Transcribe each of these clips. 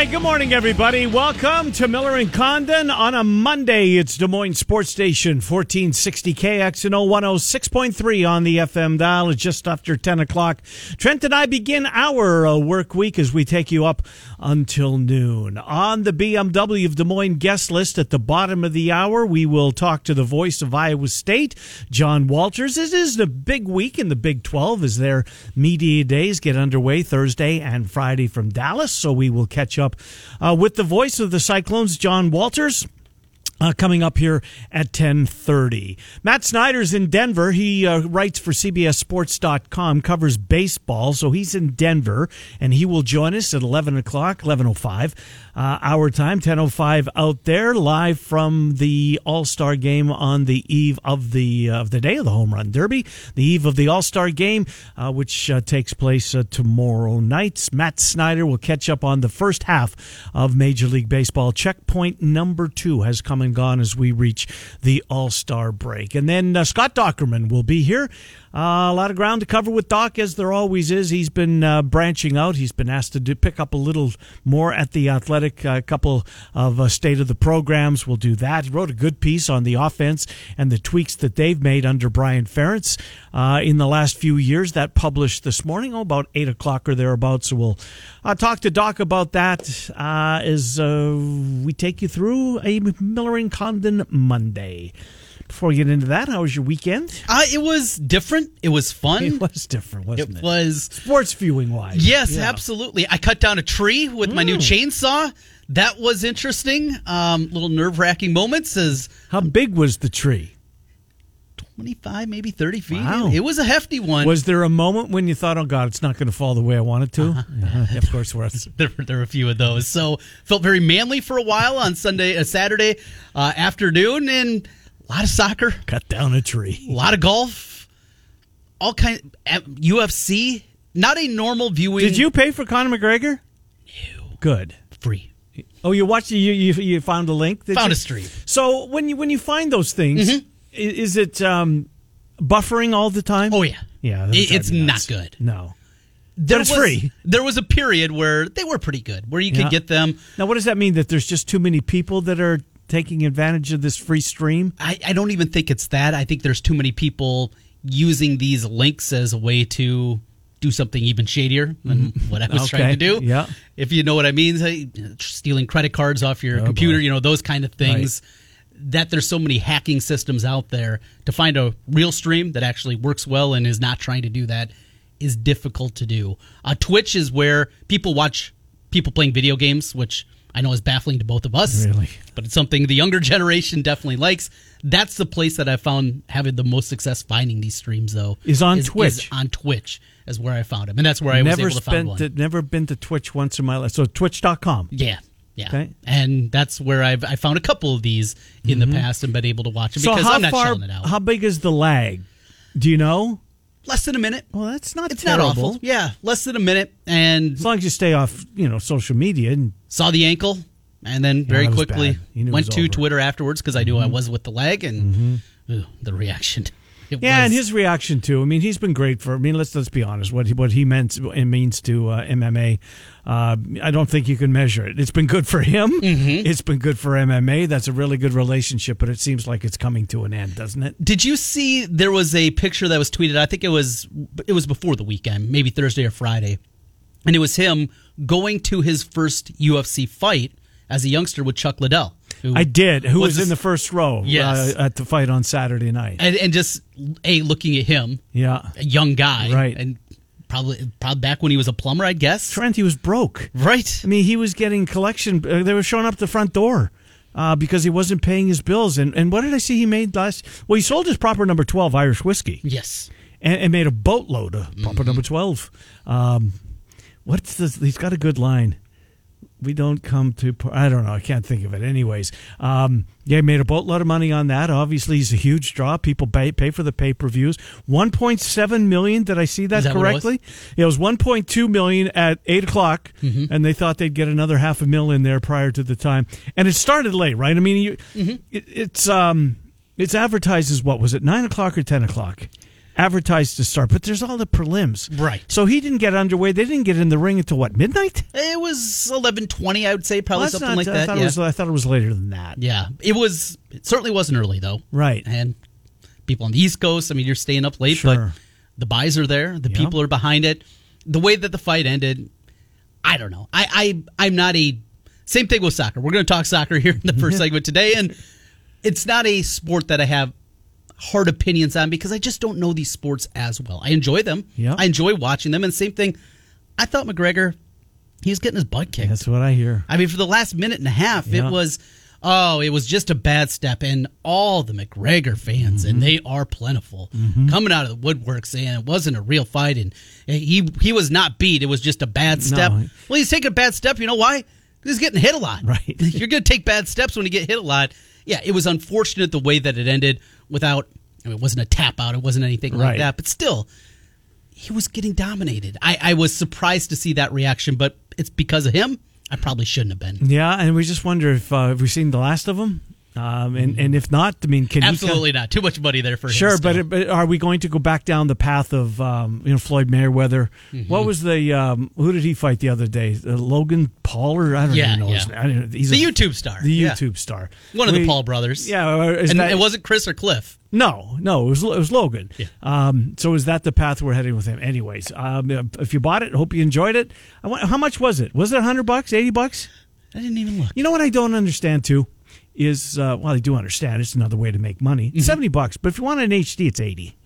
Right, good morning, everybody. Welcome to Miller and Condon on a Monday. It's Des Moines Sports Station, 1460 KXNO 106.3 on the FM dial. It's just after 10 o'clock. Trent and I begin our uh, work week as we take you up until noon. On the BMW of Des Moines guest list at the bottom of the hour, we will talk to the voice of Iowa State, John Walters. It is the big week in the Big 12 as their media days get underway Thursday and Friday from Dallas, so we will catch up uh, with the voice of the Cyclones, John Walters. Uh, coming up here at 10.30 matt snyder's in denver. He uh, writes for cbssports.com covers baseball so he's in denver and he will join us at 11 o'clock 11.05 uh, our time 10.05 out there live from the all-star game on the eve of the of the day of the home run derby the eve of the all-star game uh, which uh, takes place uh, tomorrow night. Matt snyder will catch up on the first half of major league baseball. Checkpoint number two has come and gone as we reach the all-star break. And then uh, scott Dochterman will be here uh, a lot of ground to cover with Doc, as there always is. He's been uh, branching out. He's been asked to do, pick up a little more at the Athletic. A couple of uh, state of the programs We'll do that. He wrote a good piece on the offense and the tweaks that they've made under Brian Ferentz uh, in the last few years. That published this morning, oh, about eight o'clock or thereabouts. So we'll uh, talk to Doc about that uh, as we take you through a Miller and Condon Monday. Before we get into that, how was your weekend? Uh, it was different. It was fun. It was different, wasn't it? It was sports viewing wise. Yes, yeah. absolutely. I cut down a tree with mm. my new mm. chainsaw. That was interesting. Um, little nerve wracking moments. As how big was the tree? 25, maybe 30 feet. Wow. It was a hefty one. Was there a moment when you thought, oh, God, it's not going to fall the way I want it to? Uh-huh. Uh-huh. Of course, there, there were a few of those. So felt very manly for a while on Sunday, a uh, Saturday uh, afternoon. And a lot of soccer. Cut down a tree. A lot of golf. All kind of UFC. Not a normal viewing. Did you pay for Conor McGregor? No. Good. Free. Oh, you watched you you, you found a link. Found you? a stream. So when you when you find those things, mm-hmm. is it um, buffering all the time? Oh yeah, yeah. it's not good. No. There was, free. There was a period where they were pretty good, where you could yeah. get them. Now, what does that mean? That there's just too many people that are taking advantage of this free stream? I, I don't even think it's that. I think there's too many people using these links as a way to do something even shadier than mm-hmm. what I was okay. trying to do. Yeah. If you know what I mean, stealing credit cards off your oh, computer, boy. you know, those kind of things. Right. That there's so many hacking systems out there to find a real stream that actually works well and is not trying to do that is difficult to do. Uh, Twitch is where people watch people playing video games, which I know is baffling to both of us. Really? But it's something the younger generation definitely likes. That's the place that I found having the most success finding these streams, though. Is on is, Twitch. Is on Twitch is where I found them. And that's where I never was able to find one. To, never been to Twitch once in my life. So twitch.com. Yeah. Yeah. Okay. And that's where I've I found a couple of these in mm-hmm. the past and been able to watch them so because how I'm not far, it out. How big is the lag? Do you know? Less than a minute. Well, that's not it's terrible. not awful. Yeah, less than a minute, and as long as you stay off, you know, social media and saw the ankle, and then very quickly went to over. Twitter afterwards because I knew mm-hmm. I was with the leg and mm-hmm. ugh, the reaction. yeah, was, and his reaction too. I mean, he's been great for. I mean, let's let's be honest. What he, what he meant it means to uh, MMA. Uh, I don't think you can measure it. It's been good for him. Mm-hmm. It's been good for MMA. That's a really good relationship, but it seems like it's coming to an end, doesn't it? Did you see there was a picture that was tweeted? I think it was it was before the weekend, maybe Thursday or Friday, and it was him going to his first UFC fight as a youngster with Chuck Liddell. I did. Who was, was in the first row yes. uh, at the fight on Saturday night. And, and just a looking at him, yeah, a young guy, right, and probably probably back when he was a plumber, I guess. Trent, he was broke, right? I mean, he was getting collection. Uh, they were showing up the front door. Uh, because he wasn't paying his bills, and and what did I see he made last? Well, he sold his proper number twelve Irish whiskey. Yes, and, and made a boatload of proper mm-hmm. number twelve. Um, what's this? He's got a good line we don't come to. I don't know. I can't think of it. Anyways, um, yeah, made a boatload of money on that. Obviously, he's a huge draw. People pay pay for the pay per views. One point seven million. Did I see that, that correctly? It was? it was one point two million at eight o'clock, mm-hmm. and they thought they'd get another half a mil in there prior to the time. And it started late, right? I mean, you, mm-hmm. it, it's um, it's advertised as what was it nine o'clock or ten o'clock? Advertised to start, but there's all the prelims. Right. So he didn't get underway. They didn't get in the ring until what midnight? It was eleven twenty, I would say, probably well, something not, like I that. Thought yeah. was, I thought it was later than that. Yeah, it was. It certainly wasn't early though. Right. And people on the East Coast, I mean, you're staying up late, sure. but the buys are there. The people are behind it. The way that the fight ended, I don't know. I, I I'm not a same thing with soccer. We're going to talk soccer here in the first segment today, and it's not a sport that I have hard opinions on because I just don't know these sports as well. I enjoy them. Yeah. I enjoy watching them. And same thing, I thought McGregor, he's getting his butt kicked. That's what I hear. I mean, for the last minute and a half, yeah. it was, oh, it was just a bad step. And all the McGregor fans, mm-hmm. and they are plentiful, mm-hmm. coming out of the woodwork saying it wasn't a real fight and he he was not beat. It was just a bad step. No. Well, he's taking a bad step. You know why? He's getting hit a lot. Right. You're going to take bad steps when you get hit a lot. Yeah, it was unfortunate the way that it ended without I mean, it wasn't a tap out, it wasn't anything right. like that, but still, he was getting dominated. I, I was surprised to see that reaction, but it's because of him. I probably shouldn't have been. Yeah, and we just wonder if uh, have we seen the last of him. Um, and and if not, I mean, can absolutely not too much money there for sure. But, but are we going to go back down the path of um, you know Floyd Mayweather? Mm-hmm. What was the um, who did he fight the other day? Uh, Logan Paul or I don't yeah, even know. Yeah. His name. He's the a, YouTube star. The yeah. YouTube star. One of we, the Paul brothers. Yeah, and that, it wasn't Chris or Cliff. No, no, it was it was Logan. Yeah. Um, so is that the path we're heading with him? Anyways, um, if you bought it, hope you enjoyed it. I Want, how much was it? Was it hundred bucks? Eighty bucks? I didn't even look. You know what I don't understand too is uh, well, I do understand it's another way to make money. Mm-hmm. Seventy bucks, but if you want it in HD, it's eighty.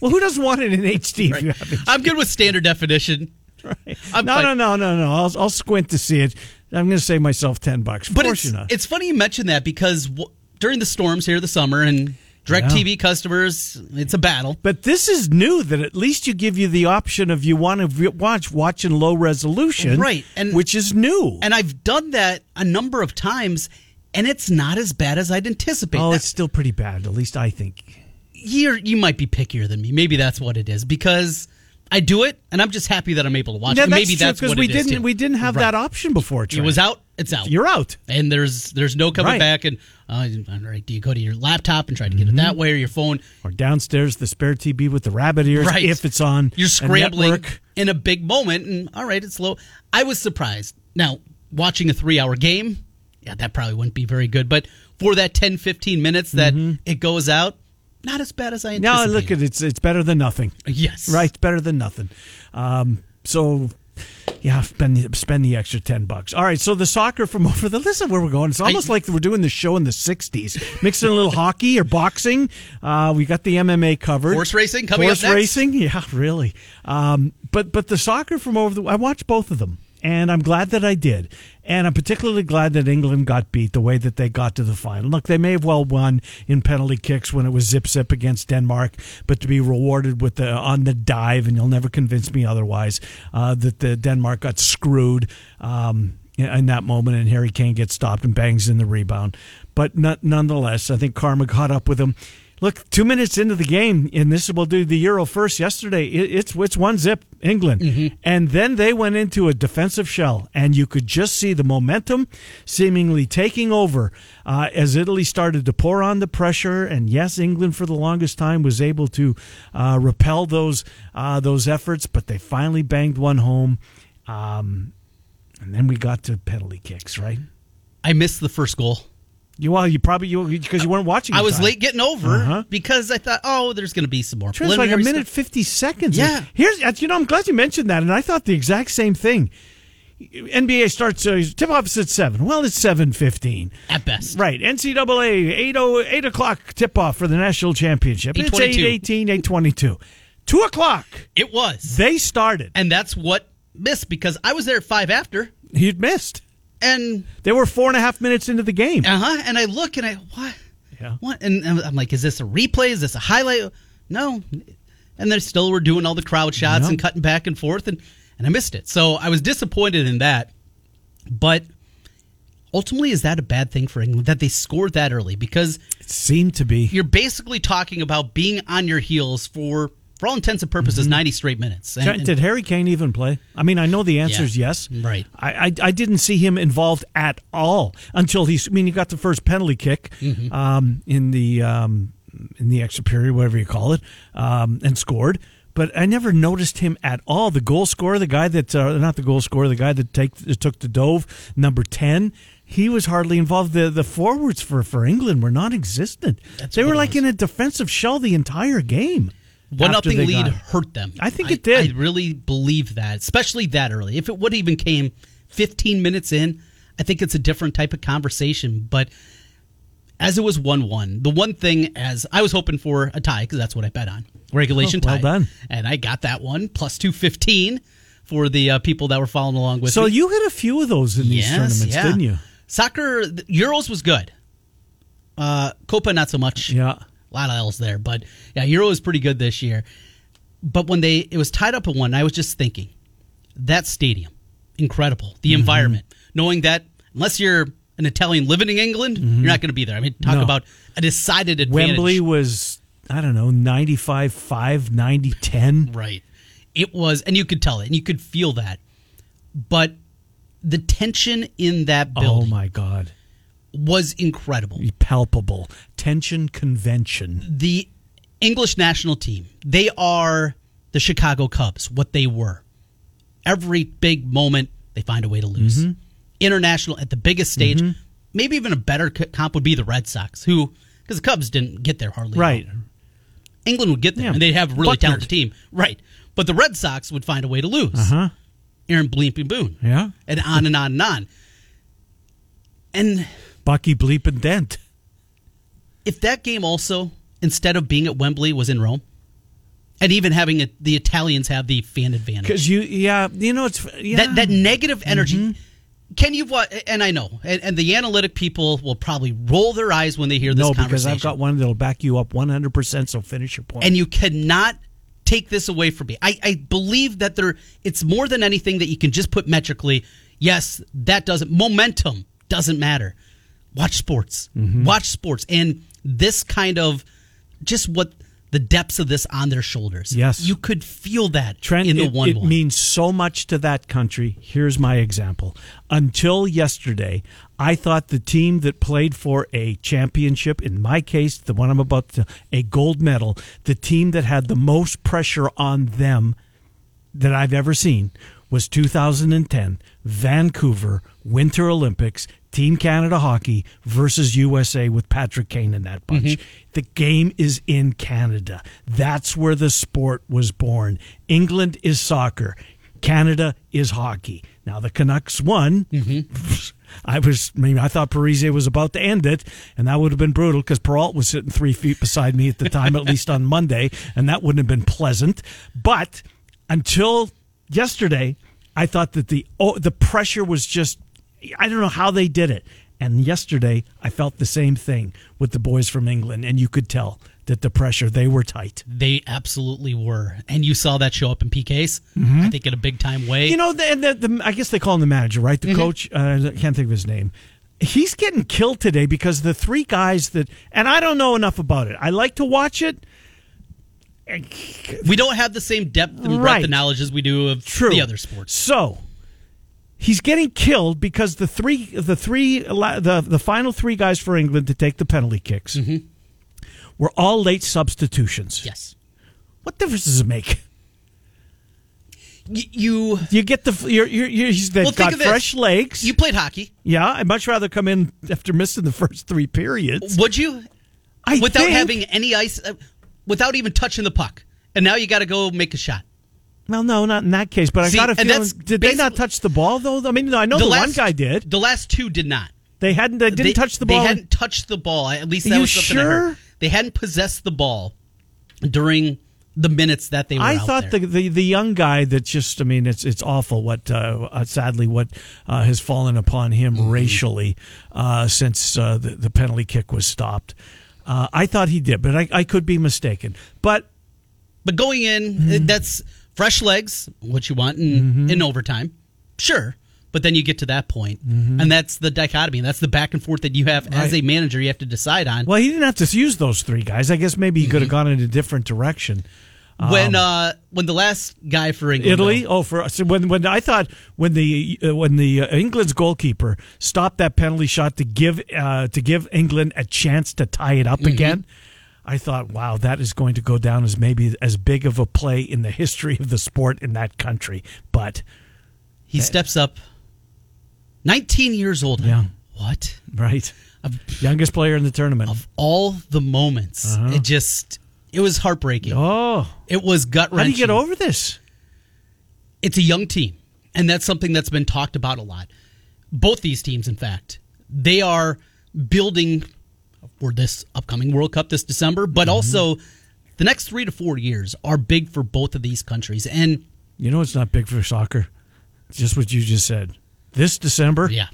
well, who doesn't want it in HD? Right. I'm good with standard definition. Right. no, no, no, no, no. I'll, I'll squint to see it. I'm going to save myself ten bucks. But it's, it's funny you mention that because w- during the storms here, the summer, and Direct yeah. TV customers, it's a battle. But this is new that at least you give you the option of you want to watch watch in low resolution, right? And which is new. And I've done that a number of times, and it's not as bad as I'd anticipate. Oh, it's still pretty bad. At least I think. You you might be pickier than me. Maybe that's what it is because I do it, and I'm just happy that I'm able to watch yeah, it. Maybe that's because we didn't we didn't have right. that option before. Trent. It was out. It's out. You're out, and there's there's no coming right. back. And uh, all right, do you go to your laptop and try to get mm-hmm. it that way, or your phone, or downstairs the spare TV with the rabbit ears right. if it's on? You're scrambling in a big moment, and all right, it's low. I was surprised. Now watching a three hour game, yeah, that probably wouldn't be very good. But for that 10, 15 minutes that mm-hmm. it goes out, not as bad as I anticipated. No, look at it. It's, it's better than nothing. Yes. Right? Better than nothing. Um, so, yeah, spend, spend the extra 10 bucks. All right, so the soccer from over the, listen where we're going. It's almost I, like we're doing the show in the 60s. Mixing a little hockey or boxing. Uh, we got the MMA covered. Horse racing coming Horse racing? Yeah, really. Um, but, but the soccer from over the, I watched both of them and I'm glad that I did. And I'm particularly glad that England got beat the way that they got to the final. Look, they may have well won in penalty kicks when it was zip zip against Denmark, but to be rewarded with the on the dive, and you'll never convince me otherwise, uh, that the Denmark got screwed. Um, in that moment, and Harry Kane gets stopped and bangs in the rebound. But nonetheless, I think Karma caught up with him. Look, two minutes into the game, and this will do the Euro first yesterday. it's it's one zip England, mm-hmm. and then they went into a defensive shell, and you could just see the momentum seemingly taking over uh, as Italy started to pour on the pressure. And yes, England for the longest time was able to uh, repel those uh, those efforts, but they finally banged one home, um, and then we got to penalty kicks. Right? I missed the first goal. You well, you probably you because you weren't watching. I was time. late getting over uh-huh. because I thought, oh, there's going to be some more. It's like a minute stuff. fifty seconds. Yeah. Here's you know I'm glad you mentioned that, and I thought the exact same thing. NBA starts uh, tip off is at seven. Well, it's seven fifteen at best. Right. NCAA eight oh eight o'clock tip off for the national championship. It's 818, 822. Two o'clock. It was. They started, and that's what missed because I was there at five after. He'd missed. And they were four and a half minutes into the game. Uh huh. And I look and I what? Yeah. What? And I'm like, is this a replay? Is this a highlight? No. And they still were doing all the crowd shots and cutting back and forth, and and I missed it. So I was disappointed in that. But ultimately, is that a bad thing for England that they scored that early? Because It seemed to be. you're basically talking about being on your heels for, for all intents and purposes, 90 straight minutes. And- and- Did Harry Kane even play? I mean, I know the answer is yes. Right. I, I I didn't see him involved at all until he's. I mean, he got the first penalty kick Mm-hmm. um, in the um, in the extra period, whatever you call it, um, and scored. But I never noticed him at all. The goal scorer, the guy that uh, not the goal scorer, the guy that take that took the dove, number ten. He was hardly involved. The the forwards for, for England were non-existent. That's they were like in a defensive shell the entire game. One nothing lead hurt them. I think it did. I really believe that, especially that early. If it would even came 15 minutes in, I think it's a different type of conversation. But as it was 1 1, the one thing as I was hoping for a tie, because that's what I bet on regulation Oh, well tie. done. And I got that one, plus 215 for the uh, people that were following along with So me. you hit a few of those in these Yes, tournaments, yeah. didn't you? Soccer, the Euros was good. Uh, Copa, not so much. Yeah. A lot of L's there, but yeah, Euro was pretty good this year. But when they it was tied up at one, I was just thinking that stadium, incredible. The Mm-hmm. environment, knowing that unless you're an Italian living in England, you're not going to be there. I mean, talk Mm-hmm. No. about a decided advantage. Wembley was, I don't know, 95 5, 90 10. Right. It was, and you could tell it, and you could feel that. But the tension in that build. Oh, my God. Was incredible. Palpable. Tension convention. the English national team, they are the Chicago Cubs, what they were. Every big moment, they find a way to lose. Mm-hmm. International, at the biggest stage, maybe even a better comp would be the Red Sox, who, because the Cubs didn't get there hardly. Right. England would get there, Yeah. and they'd have a really Buckner. talented team. Right. But the Red Sox would find a way to lose. Uh huh. Aaron Bleeping Boone. Yeah. And on and on and on. And Bucky Bleep and Dent. if that game also instead of being at Wembley was in Rome, and even having it, the Italians have the fan advantage, Because you, yeah, you know, it's. Yeah. that that negative energy. Mm-hmm. Can you what? And I know, and, and the analytic people will probably roll their eyes when they hear this no, conversation. because I've got one that'll back you up 100%, so finish your point. and you cannot take this away from me. I, I believe that there it's more than anything that you can just put metrically. Yes, that doesn't momentum doesn't matter. Watch sports. Mm-hmm. Watch sports. And this kind of just what the depths of this on their shoulders. Yes. You could feel that Trent, in the one it means so much to that country. Here's my example. Until yesterday, I thought the team that played for a championship, in my case, the one I'm about to, a gold medal, the team that had the most pressure on them that I've ever seen was 2010 Vancouver Winter Olympics Team Canada hockey versus USA with Patrick Kane in that bunch. Mm-hmm. The game is in Canada. That's where the sport was born. England is soccer. Canada is hockey. Now the Canucks won. Mm-hmm. I was, I mean, I thought Parise was about to end it, and that would have been brutal because Peralt was sitting three feet beside me at the time, at least on Monday, and that wouldn't have been pleasant. But until yesterday, I thought that the oh, the pressure was just, I don't know how they did it. And yesterday, I felt the same thing with the boys from England, and you could tell that the pressure they were tight. they absolutely were. And you saw that show up in PKs, I think in a big time way. Mm-hmm. You know, the, the, the, I guess they call him the manager, right? The coach. Uh, I can't think of his name. He's getting killed today because the three guys that, and I don't know enough about it. I like to watch it. we don't have the same depth and breadth Right. of knowledge as we do of True. the other sports. So he's getting killed because the three, the three, the the final three guys for England to take the penalty kicks were all late substitutions. Yes. What difference does it make? Y- you You get the you're, you're, you're, he's, they've Well, got fresh legs. you played hockey. yeah, I'd much rather come in after missing the first three periods. Would you? I without think- having any ice, uh, without even touching the puck, and now you got to go make a shot. Well, no, not in that case. But See, I got a feeling. Did they not touch the ball though? I mean, I know the, one guy did. The last two did not. They hadn't. They didn't They- touch the ball. They hadn't touched the ball. At least that You was something I heard. sure? They hadn't possessed the ball during the minutes that they were. I out thought the, the the young guy that just. I mean, it's it's awful. What uh, uh, sadly what uh, has fallen upon him Mm-hmm. racially uh, since uh, the the penalty kick was stopped. Uh, I thought he did, but I, I could be mistaken. But But going in, Mm-hmm. that's fresh legs, what you want in, in overtime. Sure. But then you get to that point, and that's the dichotomy. And that's the back and forth that you have as a manager. You have to decide on. Well, he didn't have to use those three guys. I guess maybe he could have gone in a different direction. when uh, when the last guy for England, Italy. Oh, for so when when I thought when the uh, when the uh, England's goalkeeper stopped that penalty shot to give uh, to give England a chance to tie it up Mm-hmm. again, I thought, wow, that is going to go down as maybe as big of a play in the history of the sport in that country. But he steps up, nineteen years old. Yeah. What? right, youngest player in the tournament. Of all the moments, it just it was heartbreaking. Uh-huh. oh, It was gut wrenching. how do you get over this? it's a young team, and that's something that's been talked about a lot. Both these teams, in fact, they are building for this upcoming World Cup this December, but Mm-hmm. also the next three to four years are big for both of these countries. And You know, it's not big for soccer. It's just what you just said. This December, yeah,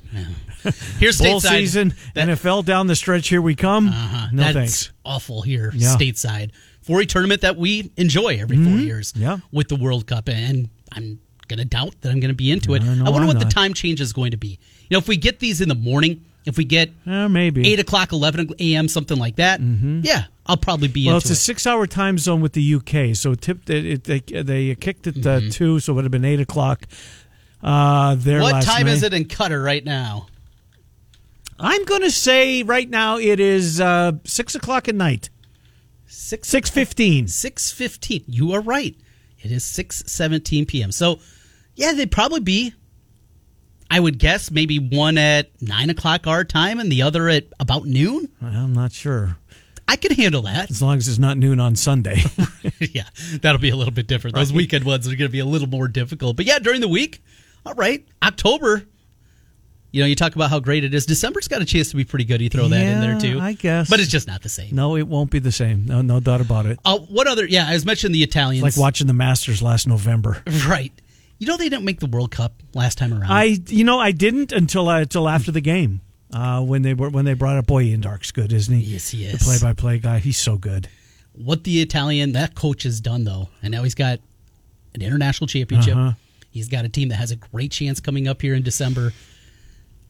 here's bowl stateside. season, That- NFL down the stretch. Here we come. uh-huh, no that's thanks. awful here Yeah. stateside for a tournament that we enjoy every four years. Mm-hmm. Yeah. with the World Cup, and I'm gonna doubt that I'm gonna be into it. I know I wonder I'm what the time change is going to be. You know, if we get these in the morning, if we get Uh, maybe eight o'clock, eleven a.m., something like that. Yeah, I'll probably be Well, it's a it. six-hour time zone with the UK, so tipped it, it, they they kicked it uh, two, so it would have been eight o'clock. Uh, there. Mm-hmm. What time night. is it in Qatar right now? I'm going to say right now it is uh, six o'clock at night. Six Six fifteen. six fifteen. You are right. It is six seventeen p.m. So, yeah, they'd probably be. I would guess maybe one at nine o'clock our time and the other at about noon. I'm not sure. I could handle that. As long as it's not noon on Sunday. yeah, that'll be a little bit different. Those weekend ones are going to be a little more difficult. But yeah, during the week, all right. October, you know, you talk about how great it is. December's got a chance to be pretty good. You throw that in there too. I guess. But it's just not the same. no, it won't be the same. No, no doubt about it. Uh, what other? Yeah, I was mentioning the Italians. Like watching the Masters last November. Right. You know they didn't make the World Cup last time around. I, you know, I didn't until uh, until after the game uh, when they were when they brought up boy Ian Darke's good, isn't he? Yes, he The is. play-by-play guy. He's so good. what the Italian that coach has done though, and now he's got an international championship. Uh-huh. He's got a team that has a great chance coming up here in December.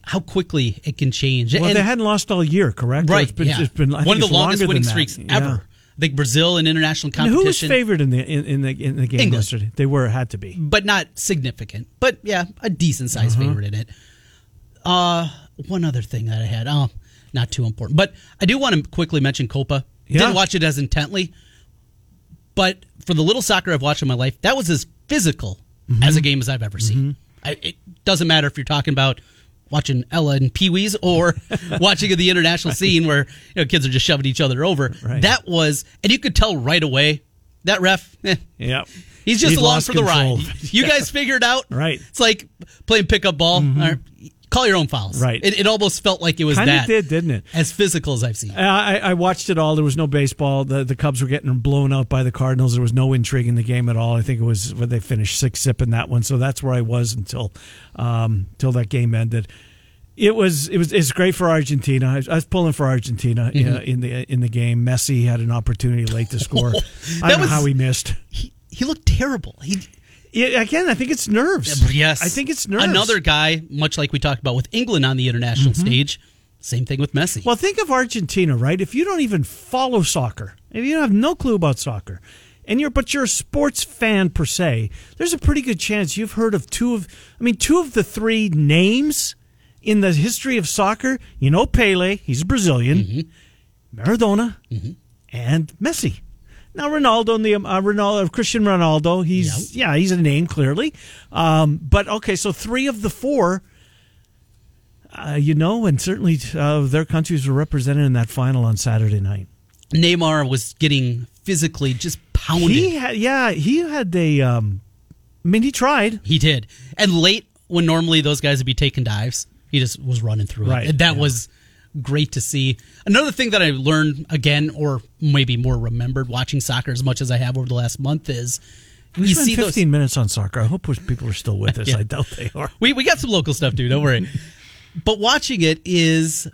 How quickly it can change. Well, And- they hadn't lost all year, correct? Right. It's been, yeah. it's been one of the longest winning that. streaks Yeah. Think Brazil in international And who was favored in the in, in the in the game England. yesterday? They were had to be. but not significant. But yeah, a decent sized Uh-huh. favorite in it. Uh, one other thing that I had. Oh, not too important, but I do want to quickly mention Copa. Yeah. Didn't watch it as intently, but for the little soccer I've watched in my life, that was as physical Mm-hmm. as a game as I've ever seen. I, it doesn't matter if you're talking about watching Ella and Pee Wee's or watching the international scene where you know kids are just shoving each other over. Right. That was, and you could tell right away that ref. eh, Yeah, He's just He'd along lost for the ride. You guys figured out, Right. Mm-hmm. It's like playing pickup ball. All right, call your own fouls, Right. It, it almost felt like it was Kind of that, did, didn't it? as physical as I've seen. I, I watched it all. There was no baseball. The the Cubs were getting blown out by the Cardinals. There was no intrigue in the game at all. I think it was when they finished six zip in that one. So that's where I was until um, until that game ended. It was it was it's great for Argentina. I was, I was pulling for Argentina uh, Mm-hmm. in the in the game. Messi had an opportunity late to score. I don't know how he missed. He, he looked terrible. He Yeah, again, I think it's nerves. yes, I think it's nerves. Mm-hmm. Another guy, much like we talked about with England on the international stage. Same thing with Messi. Well, think of Argentina, right? If you don't even follow soccer, if you have no clue about soccer, and you're but you're a sports fan per se, there's a pretty good chance you've heard of two of I mean two of the three names in the history of soccer. You know Pele, he's a Brazilian, Maradona, and Messi. Now Ronaldo, and the um, uh, Ronaldo, Christian Ronaldo, he's yeah, he's a name clearly. Um, but okay, so three of the four uh, you know, and certainly uh, their countries were represented in that final on Saturday night. Neymar was getting physically just pounded. He had, yeah, he had a. Um, I mean, he tried. He did. And late, when normally those guys would be taking dives, he just was running through Right, it. That yeah. was great to see. Another thing that I learned again, or maybe more remembered watching soccer as much as I have over the last month is We you spent see 15 those. minutes on soccer. I hope people are still with us. Yeah. I doubt they are. We, we got some local stuff, too. Don't worry. but watching it is.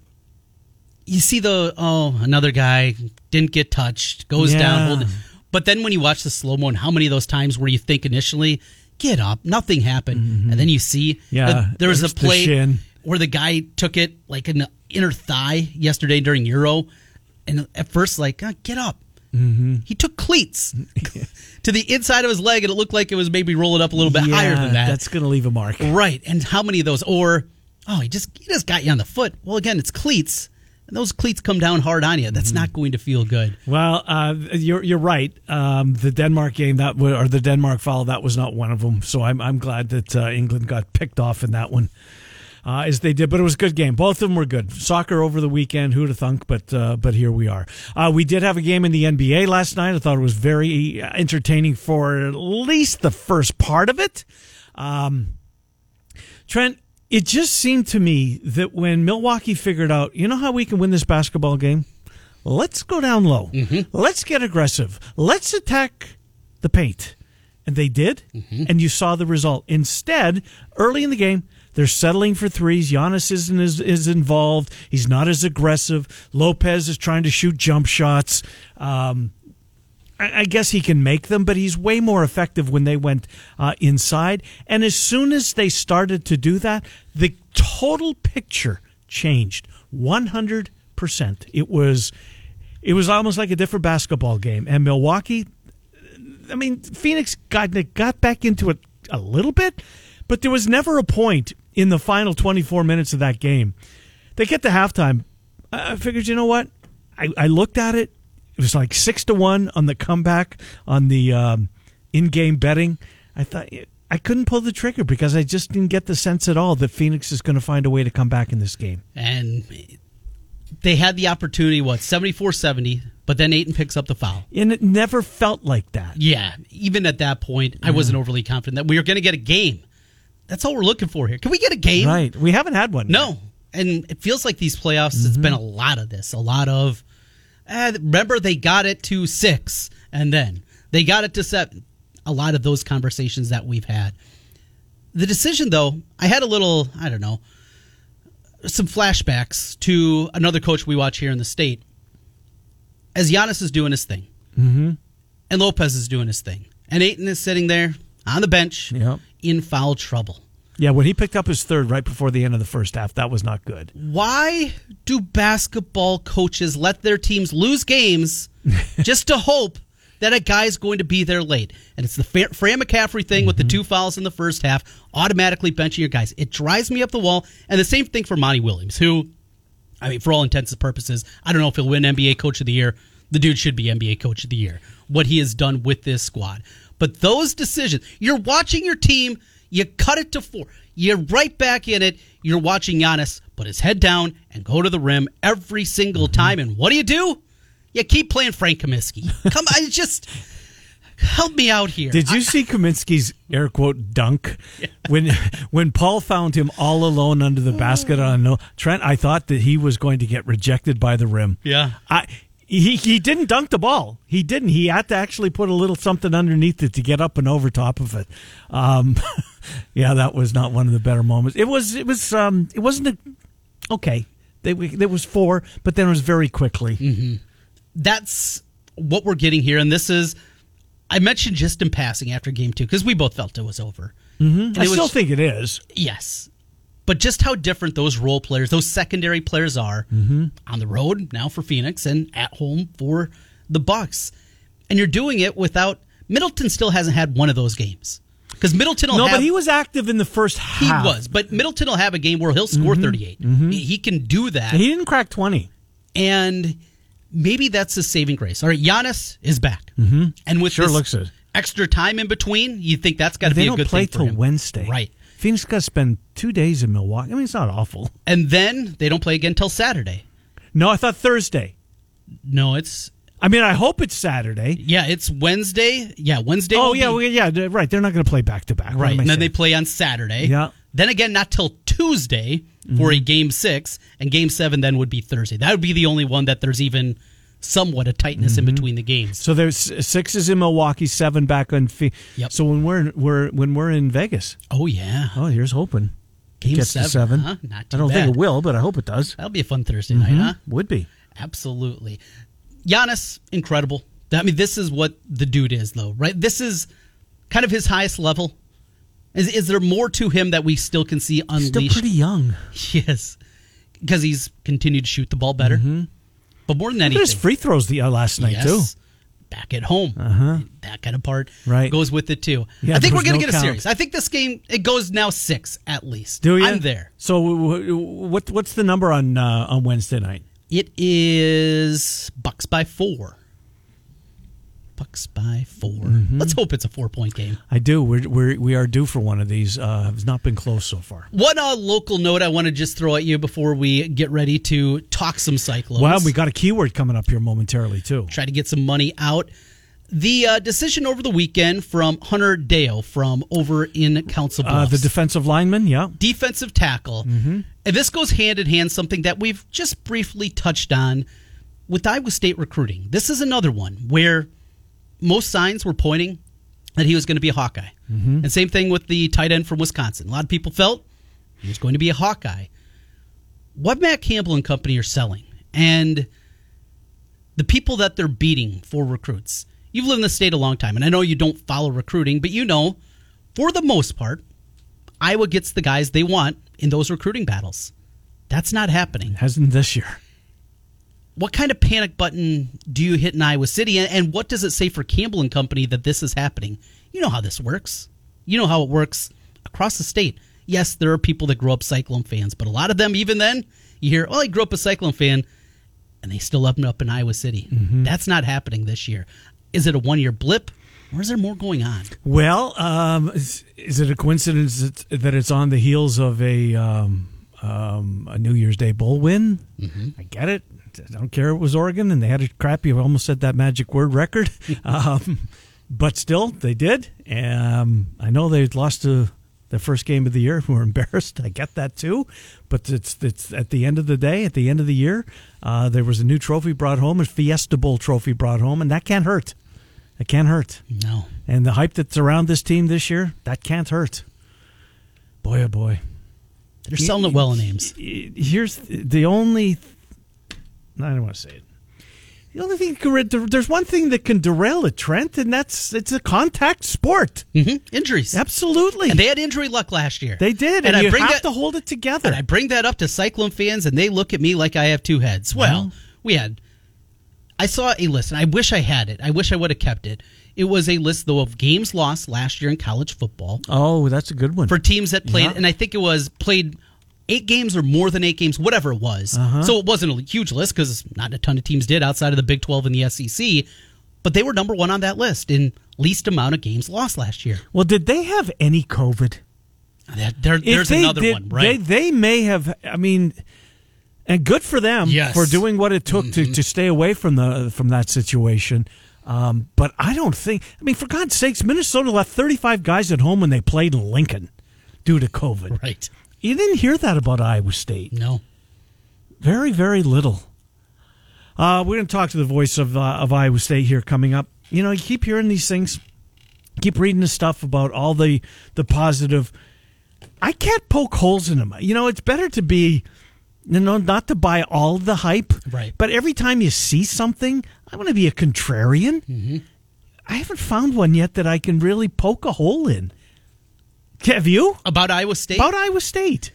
You see the oh another guy didn't get touched goes Yeah. down hold, but then when you watch the slow mo and how many of those times where you think initially get up. Nothing happened. And then you see, Mm-hmm. Yeah, there was a play where the guy took it like in the inner thigh yesterday during Euro. And at first, like, "Uh, get up. Mm-hmm. He took cleats to the inside of his leg, and it looked like it was maybe rolling up a little bit higher than that. That's going to leave a mark. Right. And how many of those? Or, oh, he just he just got you on the foot. Well, again, it's cleats. And those cleats come down hard on you. That's not going to feel good. Well, uh, you're you're right. Um, the Denmark game that or the Denmark foul that was not one of them. So I'm I'm glad that uh, England got picked off in that one. Uh, as they did, but it was a good game. Both of them were good. Soccer over the weekend, who'd have thunk? But uh, but here we are. Uh, we did have a game in the NBA last night. I thought it was very uh, entertaining for at least the first part of it. Um, Trent, it just seemed to me that when Milwaukee figured out, you know how we can win this basketball game? Let's go down low. Let's get aggressive. Let's attack the paint. And they did, and you saw the result. Instead, early in the game, they're settling for threes. Giannis isn't is, involved. He's not as aggressive. Lopez is trying to shoot jump shots. Um, I I guess he can make them, but he's way more effective when they went uh, inside. And as soon as they started to do that, the total picture changed 100%. It was it was almost like a different basketball game. And Milwaukee, I mean, Phoenix got got back into it a little bit, but there was never a point in the final 24 minutes of that game. They get to halftime. I figured, you know what? I, I looked at it. It was like six to one on the comeback on the um, in-game betting. I thought I couldn't pull the trigger because I just didn't get the sense at all that Phoenix is going to find a way to come back in this game. And they had the opportunity, what, 74 70, but then Ayton picks up the foul. And it never felt like that. Yeah, even at that point, I wasn't overly confident that we were going to get a game. That's all we're looking for here. Can we get a game? Right. We haven't had one. yet. No. And it feels like these playoffs, it's been a lot of this. A lot of, eh, remember, they got it to six, and then they got it to seven. A lot of those conversations that we've had. The decision, though, I had a little, I don't know, some flashbacks to another coach we watch here in the state. As Giannis is doing his thing, mm-hmm. and Lopez is doing his thing, and Ayton is sitting there on the bench Yep. In foul trouble. Yeah, when he picked up his third right before the end of the first half, that was not good. why do basketball coaches let their teams lose games just to hope that a guy's going to be there late? And it's the Fran McCaffery thing with the mm-hmm. two fouls in the first half, automatically benching your guys. It drives me up the wall. And the same thing for Monty Williams, who, I mean, for all intents and purposes, I don't know if he'll win NBA Coach of the Year. The dude should be NBA Coach of the Year. What he has done with this squad. But those decisions, you're watching your team, you cut it to four, you're right back in it. You're watching Giannis put his head down and go to the rim every single mm-hmm. time. And what do you do? You keep playing Frank Kaminsky. Come on, just help me out here. Did you see Kaminsky's air quote dunk when when Paul found him all alone under the basket on no Trent? I thought that he was going to get rejected by the rim. Yeah. I. He, he didn't dunk the ball. He didn't. He had to actually put a little something underneath it to get up and over top of it. Um, yeah, that was not one of the better moments. It was. It was. Um, it wasn't a, okay. They, there was four, but then it was very quickly. Mm-hmm. that's what we're getting here. And this is, I mentioned just in passing after game two, because we both felt it was over. Mm-hmm. I still think it is. Yes. But just how different those role players, those secondary players are mm-hmm. on the road now for Phoenix and at home for the Bucks. And you're doing it without Middleton still hasn't had one of those games. Because Middleton will No, have, but he was active in the first half. he was, but Middleton will have a game where he'll score mm-hmm. 38. He, he can do that. He didn't crack twenty. and maybe that's his saving grace. All right, Giannis is back, mm-hmm. and with Sure looks it. extra time in between, you think that's got to be a good play thing for till him. Wednesday. right? Phoenix got to spend two days in Milwaukee. I mean, it's not awful. And then they don't play again till Saturday. No, I thought Thursday. No, it's I mean, I hope it's Saturday. yeah, it's Wednesday. Yeah, Wednesday. Oh yeah, be- well, yeah, right. They're not going to play back to back. Right. And then they play on Saturday. Yeah. Then again, not till Tuesday for Mm-hmm. a game six, and game seven then would be Thursday. That would be the only one that there's even somewhat a tightness Mm-hmm. in between the games. So there's six is in Milwaukee, seven back on. Phe- Yep. So when we're we're when we're in Vegas, Oh yeah, oh, here's hoping game gets seven. to seven. Huh? Not I don't bad. think it will, but I hope it does. That'll be a fun Thursday night, huh? Would be. Absolutely. Giannis, incredible. I mean, this is what the dude is, though, right? This is kind of his highest level. Is, is there more to him that we still can see unleashed? Still pretty young. Yes, because he's continued to shoot the ball better. But more than anything, his free throws the uh, last night too. back at home, uh-huh. that kind of part Right. goes with it too. Yeah, I think we're gonna no get a count. series. I think this game it goes now six at least. Do you? I'm there. So what what's the number on uh, on Wednesday night? It is Bucks by four. Bucks by 4 Mm-hmm. Let's hope it's a four point game. I do. We're, we're we are due for one of these. Uh, it's not been close so far. One uh, local note I want to just throw at you before we get ready to talk some Cyclones. Well, we got a keyword coming up here momentarily too. try to get some money out. The uh, decision over the weekend from Hunter Deyo from over in Council Uh, Bluffs. the defensive lineman, yeah. defensive tackle. Mm-hmm. And this goes hand in hand, something that we've just briefly touched on with Iowa State recruiting. This is another one where most signs were pointing that he was going to be a Hawkeye. Mm-hmm. And same thing with the tight end from Wisconsin. A lot of people felt he was going to be a Hawkeye. What Matt Campbell and company are selling and the people that they're beating for recruits. You've lived in the state a long time, and I know you don't follow recruiting, but you know, for the most part, Iowa gets the guys they want in those recruiting battles. That's not happening. Hasn't this year. What kind of panic button do you hit in Iowa City, and- and what does it say for Campbell and Company that this is happening? You know how this works. You know how it works across the state. Yes, there are people that grow up Cyclone fans, but a lot of them, even then, you hear, "Oh, I grew up a Cyclone fan," and they still up and up in Iowa City. That's not happening this year. Is it a one-year blip, or is there more going on? Well, um, is, is it a coincidence that, that it's on the heels of a um, um, a New Year's Day bowl win? I get it. I don't care. It was Oregon, and they had a crappy. I almost said that magic word record, um, but still they did. Um, I know they lost to the first game of the year. We were embarrassed. I get that too, but it's it's at the end of the day, at the end of the year, uh, there was a new trophy brought home, a Fiesta Bowl trophy brought home, and that can't hurt. It can't hurt. No. And the hype that's around this team this year, that can't hurt. Boy, oh boy. They're selling it well in Ames. Here's the only. I don't want to say it. The only thing can, there's one thing that can derail it, Trent, and that's it's a contact sport. hmm Injuries. Absolutely, And they had injury luck last year. they did, and, And, I you bring have that to hold it together. and I bring that up to Cyclone fans, and they look at me like I have two heads. Well, Well. we had. I saw a list, and I wish I had it. I wish I would have kept it. It was a list though of games lost last year in college football oh, that's a good one. for teams that played, Yeah. and I think it was played eight games or more than eight games, whatever it was. Uh-huh. So it wasn't a huge list because not a ton of teams did outside of the Big Twelve and the SEC, but they were number one on that list in least amount of games lost last year. well, did they have any COVID? There, there's they another one, right? They, they may have. I mean, and good for them Yes. for doing what it took Mm-hmm. to, to stay away from the from that situation. Um, but I don't think. I mean, for God's sakes, Minnesota left 35 guys at home when they played in Lincoln due to COVID. right? You didn't hear that about Iowa State. No. Very, very little. Uh, we're going to talk to the voice of uh, of Iowa State here coming up. You know, you keep hearing these things, keep reading the stuff about all the the positive. I can't poke holes in them. You know, it's better to be, you know, not to buy all the hype. Right. But every time you see something, I want to be a contrarian. Mm-hmm. I haven't found one yet that I can really poke a hole in. Have you? About Iowa State, About Iowa State.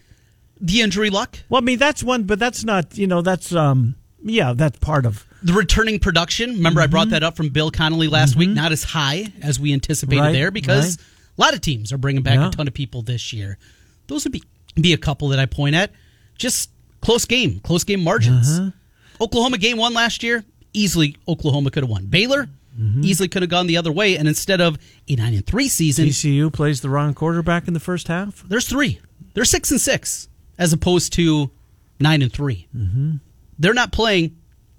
the injury luck, Well, I mean, that's one, but that's not, you know, that's, um, yeah, that's part of. the returning production. Remember, I brought that up from Bill Connelly last week. Not as high as we anticipated Right, there because right. a lot of teams are bringing back Yeah. a ton of people this year. Those would be be a couple that I point at. Just close game, close game margins. Uh-huh. Oklahoma game one last year, easily Oklahoma could have won. Baylor easily could have gone the other way, and instead of a nine and three season, TCU plays the wrong quarterback in the first half. there's three. They're six and six as opposed to nine and 3 Mm-hmm. They're not playing.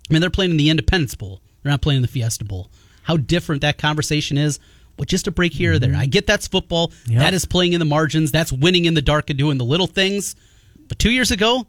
I mean, they're playing in the Independence Bowl. They're not playing in the Fiesta Bowl. How different that conversation is. With just a break here or there. I get that's football. Yep. That is playing in the margins. That's winning in the dark and doing the little things. But two years ago,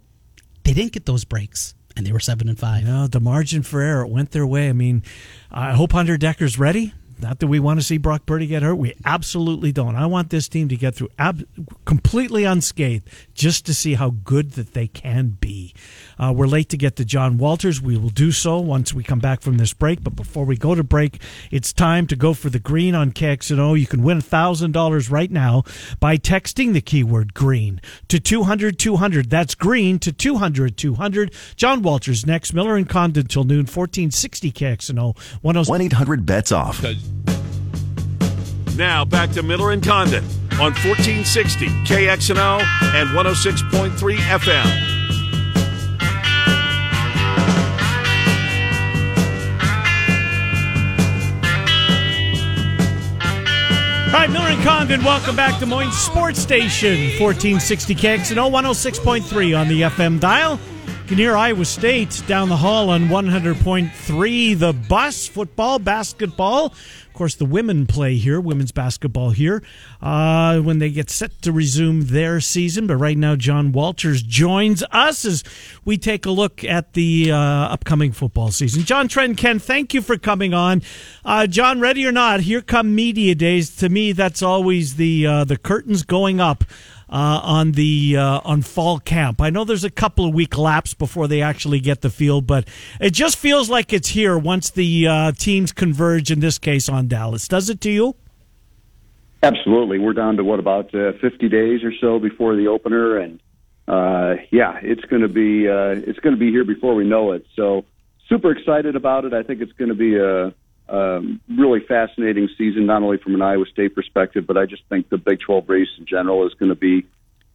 they didn't get those breaks, and they were seven and five. Know, the margin for error went their way. I mean, I hope Hunter Dekkers ready. Not that we want to see Brock Purdy get hurt. We absolutely don't. I want this team to get through ab- completely unscathed just to see how good that they can be. Uh, we're late to get to John Walters. We will do so once we come back from this break. But before we go to break, it's time to go for the green on KXNO. You can win $1,000 right now by texting the keyword green to 200 200. That's green to 200 200. John Walters next. Miller and Condon till noon, 1460 KXNO. 1 800 bets off. Now back to Miller and Condon on 1460 KXNO and 106.3 FM. All right, Miller and Condon, welcome back to Moines Sports Station, 1460 KXNO 106.3 on the FM dial. Hear Iowa State down the hall on 100.3. The bus, football, basketball. Of course, the women play here, women's basketball here, uh, when they get set to resume their season. But right now, John Walters joins us as we take a look at the uh, upcoming football season. John Trent Ken, thank you for coming on. Uh, John, ready or not, here come media days. To me, that's always the uh, the curtains going up uh, on the uh, on fall camp. I know there's a couple of week laps before they actually get the field, but it just feels like it's here once the uh, teams converge. In this case, on Dallas, does it to you? Absolutely. We're down to what about uh, 50 days or so before the opener, and uh, yeah, it's going to be uh, it's going to be here before we know it. So super excited about it. I think it's going to be a um, really fascinating season, not only from an Iowa State perspective, but I just think the Big 12 race in general is going to be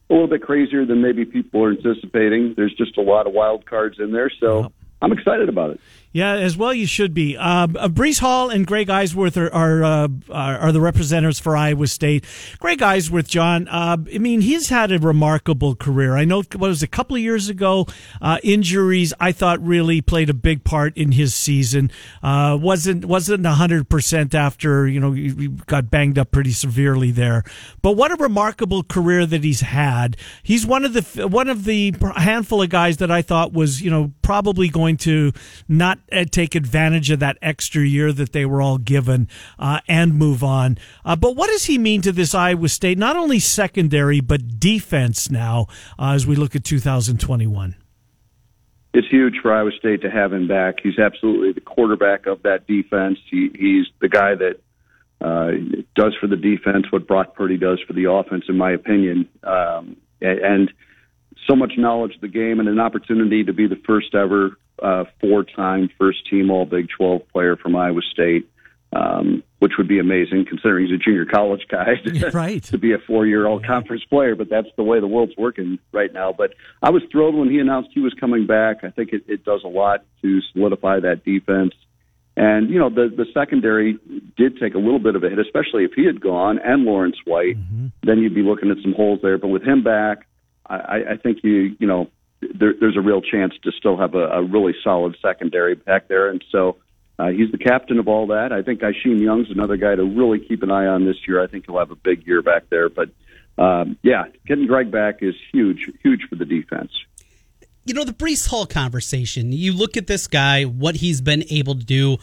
a little bit crazier than maybe people are anticipating. There's just a lot of wild cards in there, so I'm excited about it. Yeah, as well you should be. Uh, uh, Breece Hall and Greg Eisworth are are, uh, are the representatives for Iowa State. Greg Eisworth, John. Uh, I mean, he's had a remarkable career. I know what was a couple of years ago. Uh, injuries, I thought, really played a big part in his season. Uh, wasn't wasn't hundred percent after you know he got banged up pretty severely there. But what a remarkable career that he's had. He's one of the one of the handful of guys that I thought was you know probably going to not uh, take advantage of that extra year that they were all given uh, and move on. Uh, but what does he mean to this Iowa State, not only secondary, but defense now uh, as we look at 2021? It's huge for Iowa State to have him back. He's absolutely the quarterback of that defense. He, he's the guy that uh, does for the defense what Brock Purdy does for the offense, in my opinion. Um, and so much knowledge of the game and an opportunity to be the first ever uh, four-time first-team All Big 12 player from Iowa State, um, which would be amazing considering he's a junior college guy to, right. to be a four-year All-Conference player. But that's the way the world's working right now. But I was thrilled when he announced he was coming back. I think it, it does a lot to solidify that defense. And you know the the secondary did take a little bit of a hit, especially if he had gone and Lawrence White. Mm-hmm. Then you'd be looking at some holes there. But with him back, I, I think you you know there, there's a real chance to still have a, a really solid secondary back there. And so uh, he's the captain of all that. I think Isheem Young's another guy to really keep an eye on this year. I think he'll have a big year back there. But um, yeah, getting Greg back is huge, huge for the defense. You know, the Breece Hall conversation, you look at this guy, what he's been able to do.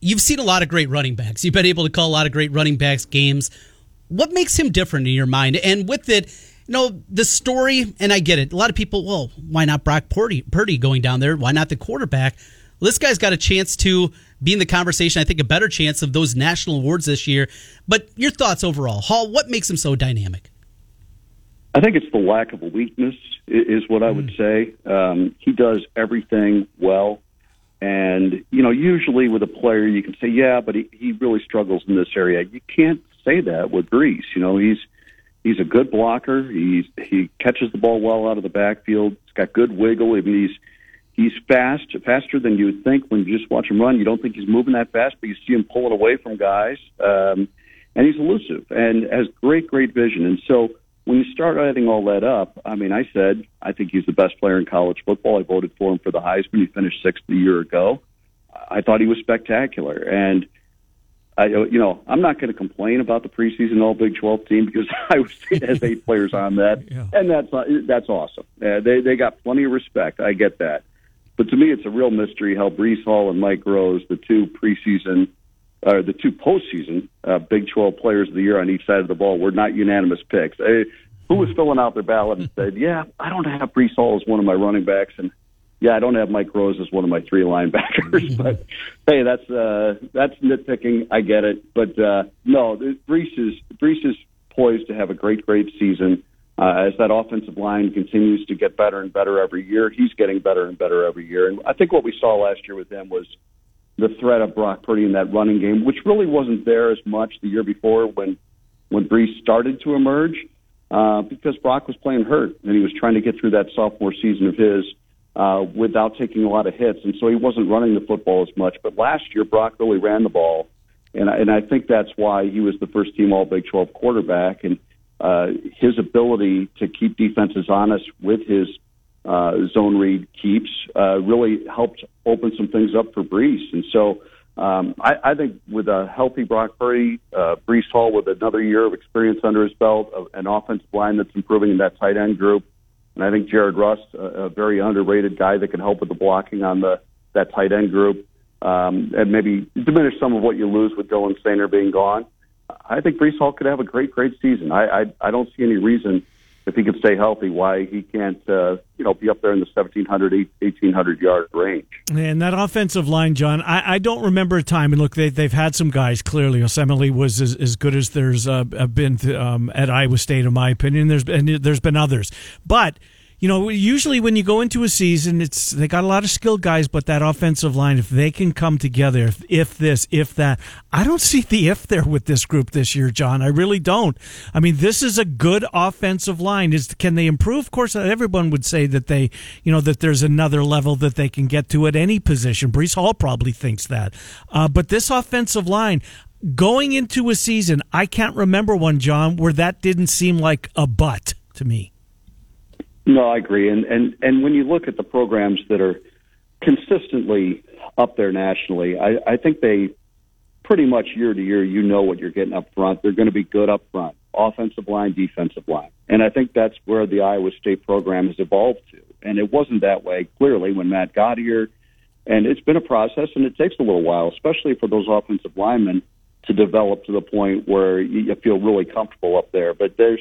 You've seen a lot of great running backs. You've been able to call a lot of great running backs games. What makes him different in your mind? And with it, know, the story, and I get it. A lot of people, well, why not Brock Purdy, Purdy going down there? Why not the quarterback? Well, this guy's got a chance to be in the conversation. I think a better chance of those national awards this year. But your thoughts overall, Hall? What makes him so dynamic? I think it's the lack of a weakness, is what I would mm. say. Um, he does everything well. And, you know, usually with a player, you can say, yeah, but he, he really struggles in this area. You can't say that with Breece. You know, he's He's a good blocker. He's he catches the ball well out of the backfield. He's got good wiggle. I mean, he's he's fast, faster than you would think when you just watch him run. You don't think he's moving that fast, but you see him pulling away from guys. Um, and he's elusive and has great, great vision. And so when you start adding all that up, I mean, I said I think he's the best player in college football. I voted for him for the Heisman. He finished sixth a year ago. I thought he was spectacular, and I, you know, I'm not going to complain about the preseason All Big 12 team because Iowa State has eight players on that, yeah. and that's that's awesome. Uh, they they got plenty of respect. I get that, but to me, it's a real mystery how Breece Hall and Mike Rose, the two preseason, or uh, the two postseason uh, Big 12 players of the year on each side of the ball, were not unanimous picks. Uh, who was filling out their ballot and said, "Yeah, I don't have Breece Hall as one of my running backs," and yeah, I don't have Mike Rose as one of my three linebackers, but hey, that's uh, that's nitpicking. I get it, but uh, no, Breece is Breece is poised to have a great, great season. Uh, as that offensive line continues to get better and better every year, he's getting better and better every year. And I think what we saw last year with him was the threat of Brock Purdy in that running game, which really wasn't there as much the year before when when Breece started to emerge, uh, because Brock was playing hurt and he was trying to get through that sophomore season of his uh, without taking a lot of hits, and so he wasn't running the football as much. But last year, Brock really ran the ball, and I, and I think that's why he was the first team All Big 12 quarterback, and uh, his ability to keep defenses honest with his uh, zone read keeps uh, really helped open some things up for Breece, and so. Um, I, I think with a healthy Brock Purdy, uh, Breece Hall with another year of experience under his belt, an offensive line that's improving in that tight end group, and I think Jared Rus, a, a very underrated guy that can help with the blocking on the that tight end group, um, and maybe diminish some of what you lose with Dylan Soehner being gone. I think Breece Hall could have a great, great season. I I, I don't see any reason if he could stay healthy, why he can't, uh, you know, be up there in the 1,700, 1,800 yard range. And that offensive line, John, I, I don't remember a time. And look, they, they've had some guys. Clearly, Osemele was as, as good as there's uh, been um, at Iowa State, in my opinion. There's been there's been others, but you know, usually when you go into a season, it's they got a lot of skilled guys, but that offensive line, if they can come together, if, if this, if that, I don't see the if there with this group this year, John. I really don't. I mean, this is a good offensive line. Is can they improve? Of course, everyone would say that they, you know, that there's another level that they can get to at any position. Breece Hall probably thinks that, uh, but this offensive line, going into a season, I can't remember one, John, where that didn't seem like a but to me. No, I agree. And and and when you look at the programs that are consistently up there nationally, I, I think they pretty much year to year, you know what you're getting up front. They're going to be good up front, offensive line, defensive line, and I think that's where the Iowa State program has evolved to. And it wasn't that way clearly when Matt got here, and it's been a process, and it takes a little while, especially for those offensive linemen to develop to the point where you feel really comfortable up there. But there's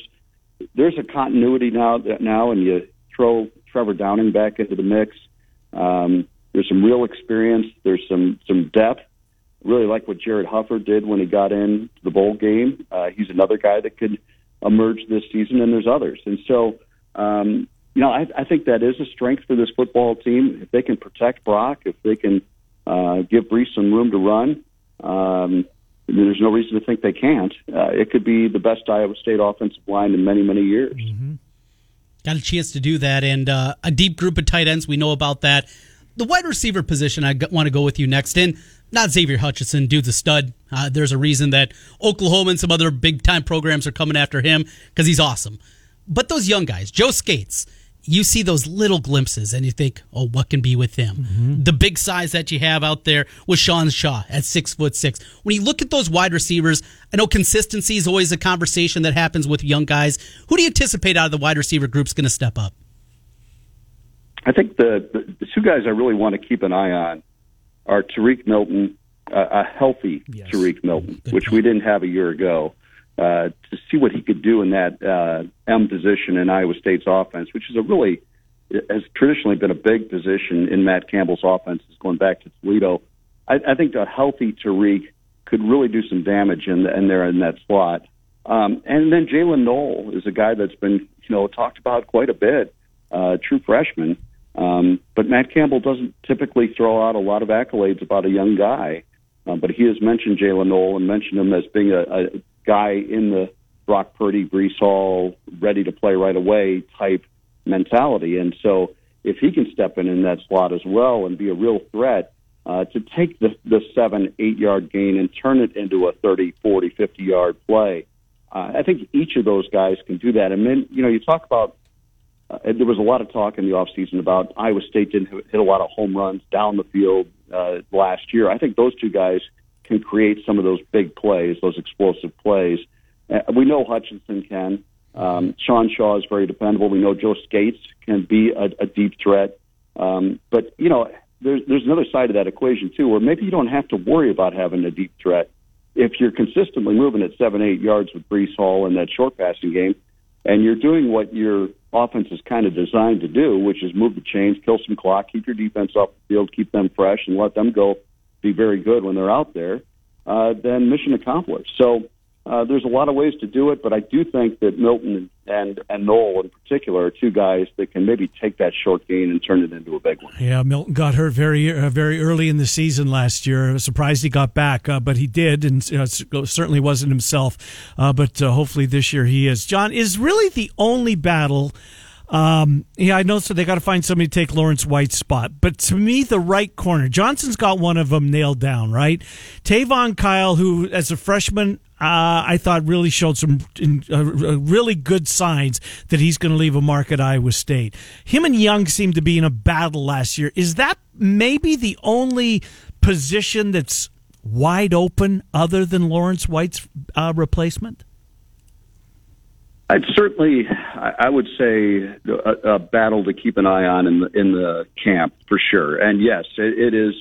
there's a continuity now now, and you throw Trevor Downing back into the mix. Um, there's some real experience. There's some some depth. Really like what Jarrod Hufford did when he got in the bowl game. Uh, he's another guy that could emerge this season, and there's others. And so, um, you know, I, I think that is a strength for this football team. If they can protect Brock, if they can uh, give Breece some room to run, um, there's no reason to think they can't. Uh, it could be the best Iowa State offensive line in many, many years. Mm-hmm. Got a chance to do that, and uh, a deep group of tight ends. We know about that. The wide receiver position, I want to go with you next. In not Xavier Hutchinson, dude's a stud. Uh, there's a reason that Oklahoma and some other big time programs are coming after him because he's awesome. But those young guys, Joe Scates, you see those little glimpses and you think, oh, what can be with him? Mm-hmm. The big size that you have out there with Sean Shaw at six foot six. When you look at those wide receivers, I know consistency is always a conversation that happens with young guys. Who do you anticipate out of the wide receiver group is going to step up? I think the, the, the two guys I really want to keep an eye on are Tariq Milton, uh, a healthy yes. Tariq Milton, Good which point. we didn't have a year ago uh, to see what he could do in that uh, M position in Iowa State's offense, which is a really has traditionally been a big position in Matt Campbell's offense, going back to Toledo. I, I think a healthy Tariq could really do some damage in, in there in that slot. Um, and then Jaylin Noel is a guy that's been you know talked about quite a bit, uh, true freshman. Um, but Matt Campbell doesn't typically throw out a lot of accolades about a young guy. Um, but he has mentioned Jaylin Noel and mentioned him as being a, a guy in the Brock Purdy, Breece Hall, ready to play right away type mentality. And so if he can step in in that slot as well and be a real threat uh, to take the, the seven, eight yard gain and turn it into a 30, 40, 50 yard play, uh, I think each of those guys can do that. And then, you know, you talk about uh, there was a lot of talk in the offseason about Iowa State didn't hit a lot of home runs down the field uh, last year. I think those two guys can create some of those big plays, those explosive plays. Uh, we know Hutchinson can. Um, Sean Shaw is very dependable. We know Joe Scates can be a, a deep threat. Um, but, you know, there's, there's another side of that equation, too, where maybe you don't have to worry about having a deep threat. If you're consistently moving at seven, eight yards with Breece Hall in that short passing game, and you're doing what you're offense is kind of designed to do, which is move the chains, kill some clock, keep your defense off the field, keep them fresh, and let them go be very good when they're out there, uh, then mission accomplished. So uh, there's a lot of ways to do it, but I do think that Milton and and Noel in particular are two guys that can maybe take that short gain and turn it into a big one. Yeah, Milton got hurt very uh, very early in the season last year. I was surprised he got back, uh, but he did, and uh, certainly wasn't himself. Uh, but uh, hopefully this year he is. John is really the only battle. Um, yeah, I know. So they got to find somebody to take Lawrence White's spot. But to me, the right corner, Johnson's got one of them nailed down. Right, Tayvonn Kyle, who as a freshman uh, I thought really showed some uh, really good signs that he's going to leave a mark at Iowa State. Him and Young seemed to be in a battle last year. Is that maybe the only position that's wide open other than Lawrence White's uh, replacement? I'd certainly, I I would say, a, a, battle to keep an eye on in the in the camp for sure. And yes, it, it is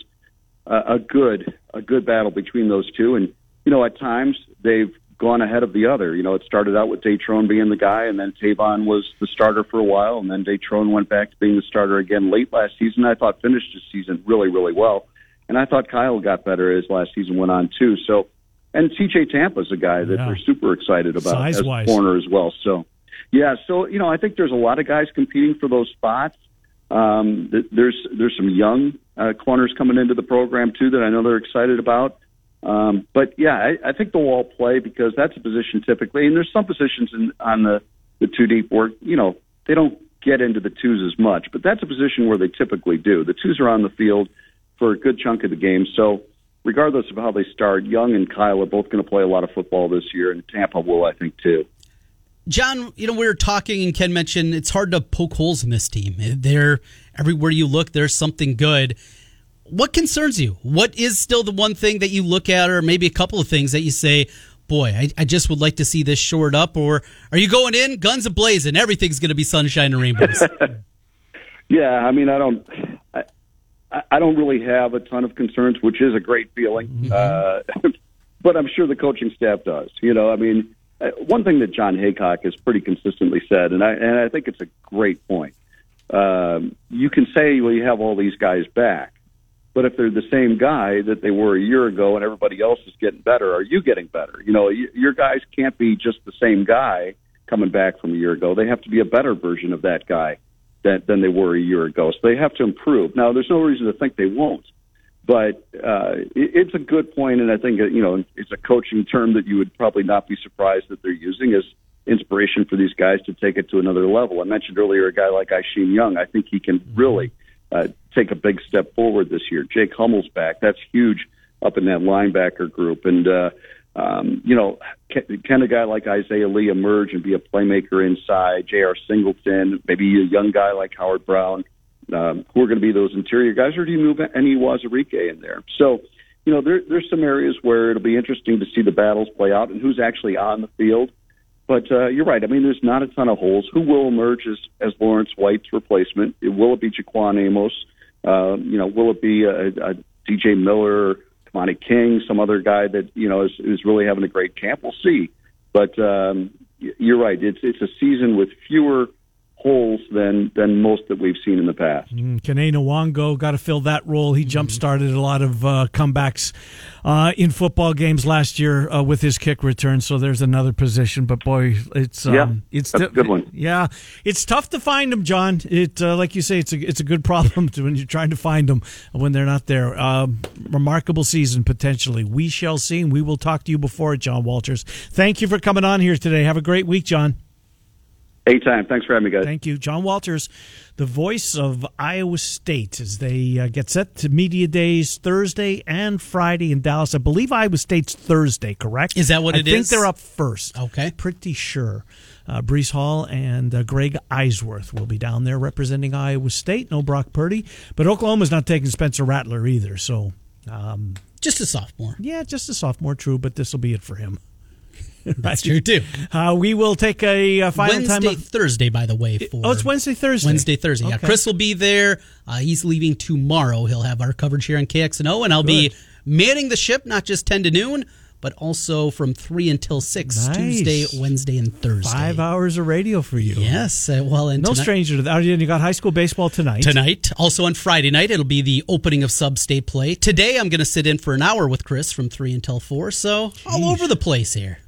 a, a good a good battle between those two. And you know, at times they've gone ahead of the other. You know, it started out with Datrone being the guy, and then Tayvonn was the starter for a while, and then Datrone went back to being the starter again late last season. I thought finished his season really, really well, and I thought Kyle got better as last season went on too. So, and TJ Tampa's a guy that yeah. we're super excited about Size-wise. as a corner as well. So, yeah, so you know, I think there's a lot of guys competing for those spots. Um, there's there's some young uh, corners coming into the program too that I know they're excited about. Um, but yeah, I, I think they'll all play because that's a position typically, and there's some positions in, on the the two deep where you know they don't get into the twos as much, but that's a position where they typically do. The twos are on the field for a good chunk of the game, so regardless of how they start, Young and Kyle are both going to play a lot of football this year, and Tampa will, I think, too. John, you know, we were talking, and Ken mentioned it's hard to poke holes in this team. They're everywhere you look, there's something good what concerns you? What is still the one thing that you look at, or maybe a couple of things that you say, boy, I, I just would like to see this shored up? Or are you going in guns a blazing? Everything's going to be sunshine and rainbows. yeah, I mean, I don't. I, I don't really have a ton of concerns, which is a great feeling. Mm-hmm. Uh, but I'm sure the coaching staff does. You know, I mean, uh, one thing that Jon Heacock has pretty consistently said, and I and I think it's a great point. Um, you can say, well, you have all these guys back, but if they're the same guy that they were a year ago and everybody else is getting better, are you getting better? You know, your guys can't be just the same guy coming back from a year ago. They have to be a better version of that guy than, than they were a year ago. So they have to improve. Now, there's no reason to think they won't. But uh, it, it's a good point, and I think you know it's a coaching term that you would probably not be surprised that they're using as inspiration for these guys to take it to another level. I mentioned earlier a guy like Isheem Young. I think he can really uh, take a big step forward this year. Jake Hummel's back. That's huge up in that linebacker group. And, uh, um, you know, can, can a guy like Isaiah Lee emerge and be a playmaker inside? J.R. Singleton, maybe a young guy like Howard Brown, um, who are going to be those interior guys, or do you move Enyi Uwazurike in there? So, you know, there, there's some areas where it'll be interesting to see the battles play out and who's actually on the field. But uh, you're right. I mean, there's not a ton of holes. Who will emerge as, as Lawrence White's replacement? Will it be Jaquan Amos? Uh, you know, will it be a, a DJ Miller, Kamani King, some other guy that you know is, is really having a great camp? We'll see. But um, you're right. It's it's a season with fewer holes than than most that we've seen in the past. Mm, Kene Nwangwu got to fill that role. He jump started a lot of uh, comebacks uh, in football games last year uh, with his kick return. So there's another position. But boy, it's um, yeah, it's a good one. Yeah, it's tough to find them, John. It uh, like you say, it's a it's a good problem to, when you're trying to find them when they're not there. Um, remarkable season potentially. We shall see. And we will talk to you before it, John Walters. Thank you for coming on here today. Have a great week, John. Anytime. Thanks for having me, guys. Thank you. John Walters, the voice of Iowa State, as they uh, get set to Media Days Thursday and Friday in Dallas. I believe Iowa State's Thursday, correct? Is that what it is? I think they're up first. Okay. Pretty sure. Uh, Breece Hall and uh, Greg Eisworth will be down there representing Iowa State. No Brock Purdy. But Oklahoma's not taking Spencer Rattler either. So. Um, just a sophomore. Yeah, just a sophomore, true, but this will be it for him. That's true too. Uh, we will take a, a final Wednesday, time. Of, Thursday, by the way. For oh, it's Wednesday, Thursday. Wednesday, Thursday. Okay. Yeah, Chris will be there. Uh, he's leaving tomorrow. He'll have our coverage here on KXNO, and I'll Good. be manning the ship, not just ten to noon, but also from 3 until 6, Nice. Tuesday, Wednesday, and Thursday. Five hours of radio for you. Yes. Uh, well, and No tonight- stranger to that. Oh, You got high school baseball tonight. Tonight, also on Friday night, it'll be the opening of sub-state play. Today, I'm going to sit in for an hour with Chris from three until four. So all over the place here.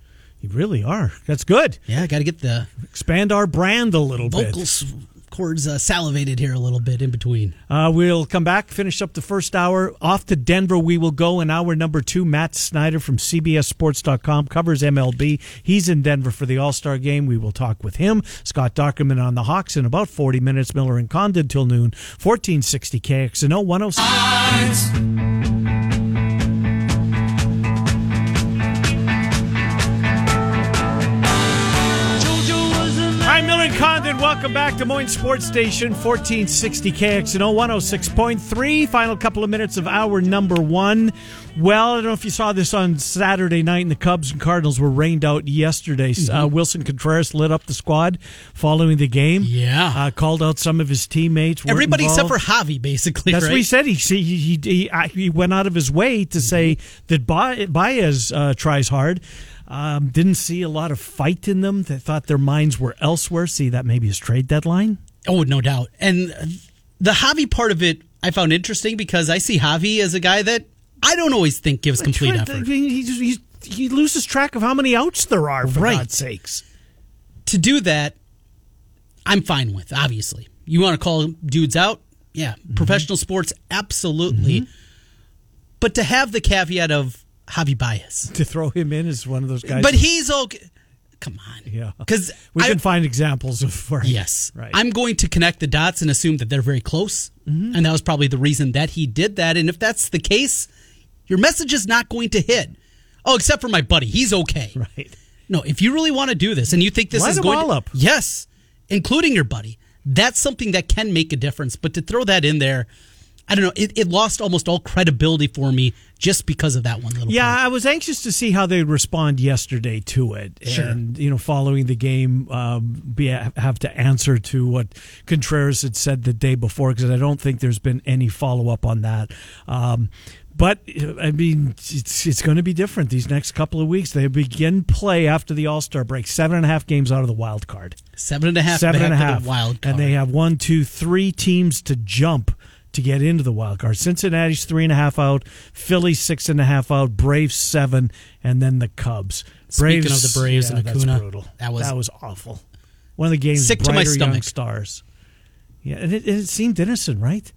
You really are. That's good. Yeah, got to get the Expand our brand a little vocal bit. s- cords uh, salivated here a little bit in between. Uh, we'll come back, finish up the first hour. Off to Denver we will go in hour number two. Matt Snyder from CBSSports.com covers MLB. He's in Denver for the All Star game. We will talk with him. Scott Dochterman on the Hawks in about 40 minutes. Miller and Condon till noon. 1460 KXNO 106. Condon, welcome back to Des Moines Sports Station, 1460 KXNO 106.3. Final couple of minutes of hour number one. Well, I don't know if you saw this on Saturday night, and the Cubs and Cardinals were rained out yesterday. Uh, Willson Contreras lit up the squad following the game. Yeah. Uh, called out some of his teammates. Everybody except for. Javi, basically. That's right? what he said. He he he, he, uh, he went out of his way to say that Ba- Baez uh, tries hard. Um, didn't see a lot of fight in them. They thought their minds were elsewhere. See that maybe his trade deadline. Oh, no doubt. And the Javi part of it, I found interesting because I see Javi as a guy that I don't always think gives complete effort. I mean, he, he, he loses track of how many outs there are. For Right. God's sakes. to do that, I'm fine with, obviously. You want to call dudes out? Yeah. Mm-hmm. Professional sports, absolutely. But to have the caveat of Javi Baez. To throw him in as one of those guys. But he's okay. Come on. yeah, Because we can find examples of where. Yes. right. I'm going to connect the dots and assume that they're very close. Mm-hmm. And that was probably the reason that he did that. And if that's the case, your message is not going to hit. Oh, except for my buddy. He's okay. right. No, if you really want to do this and you think this is going all to, up. yes, including your buddy, that's something that can make a difference. But to throw that in there, I don't know. It, it lost almost all credibility for me just because of that one little. Yeah, part. I was anxious to see how they'd respond yesterday to it, Sure. and you know, following the game, um, be have to answer to what Contreras had said the day before because I don't think there's been any follow up on that. Um, but I mean, it's it's going to be different these next couple of weeks. They begin play after the All Star break, seven and a half games out of the wild card seven and a half. seven and a the wild card. And they have one, two, three teams to jump to get into the wild card. Cincinnati's three and a half out, Philly six and a half out, Braves seven, and then the Cubs. Speaking of the Braves yeah, and Acuna, brutal. that was- that was awful. One of the game's Sick to my stomach. stars. Yeah, and it, it seemed innocent, right?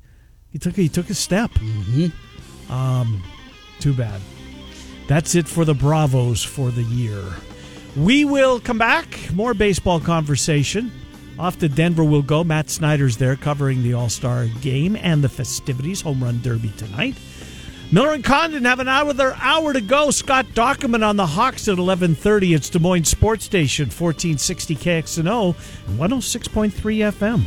He took he took a step. Mm-hmm. Um, too bad. That's it for the Bravos for the year. We will come back. More baseball conversation. Off to Denver we'll go. Matt Snyder's there covering the All Star game and the festivities, home run derby tonight. Miller and Condon have an hour their hour to go. Scott Dochterman on the Hawks at eleven thirty. It's Des Moines Sports Station, fourteen sixty KXNO, and one hundred six point three FM.